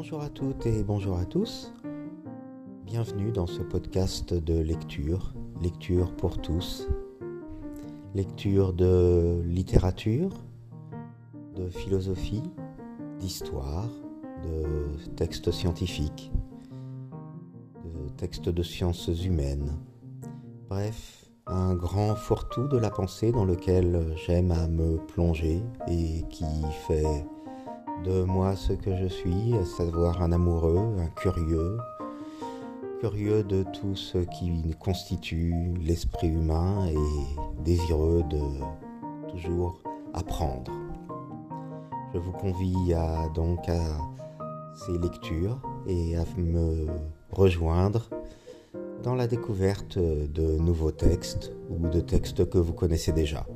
Bonjour à toutes et bonjour à tous. Bienvenue dans ce podcast de lecture, lecture pour tous. Lecture de littérature, de philosophie, d'histoire, de textes scientifiques, de textes de sciences humaines. Bref, un grand fourre-tout de la pensée dans lequel j'aime à me plonger et qui fait de moi ce que je suis, à savoir un amoureux, un curieux, curieux de tout ce qui constitue l'esprit humain et désireux de toujours apprendre. Je vous convie donc à ces lectures et à me rejoindre dans la découverte de nouveaux textes ou de textes que vous connaissez déjà.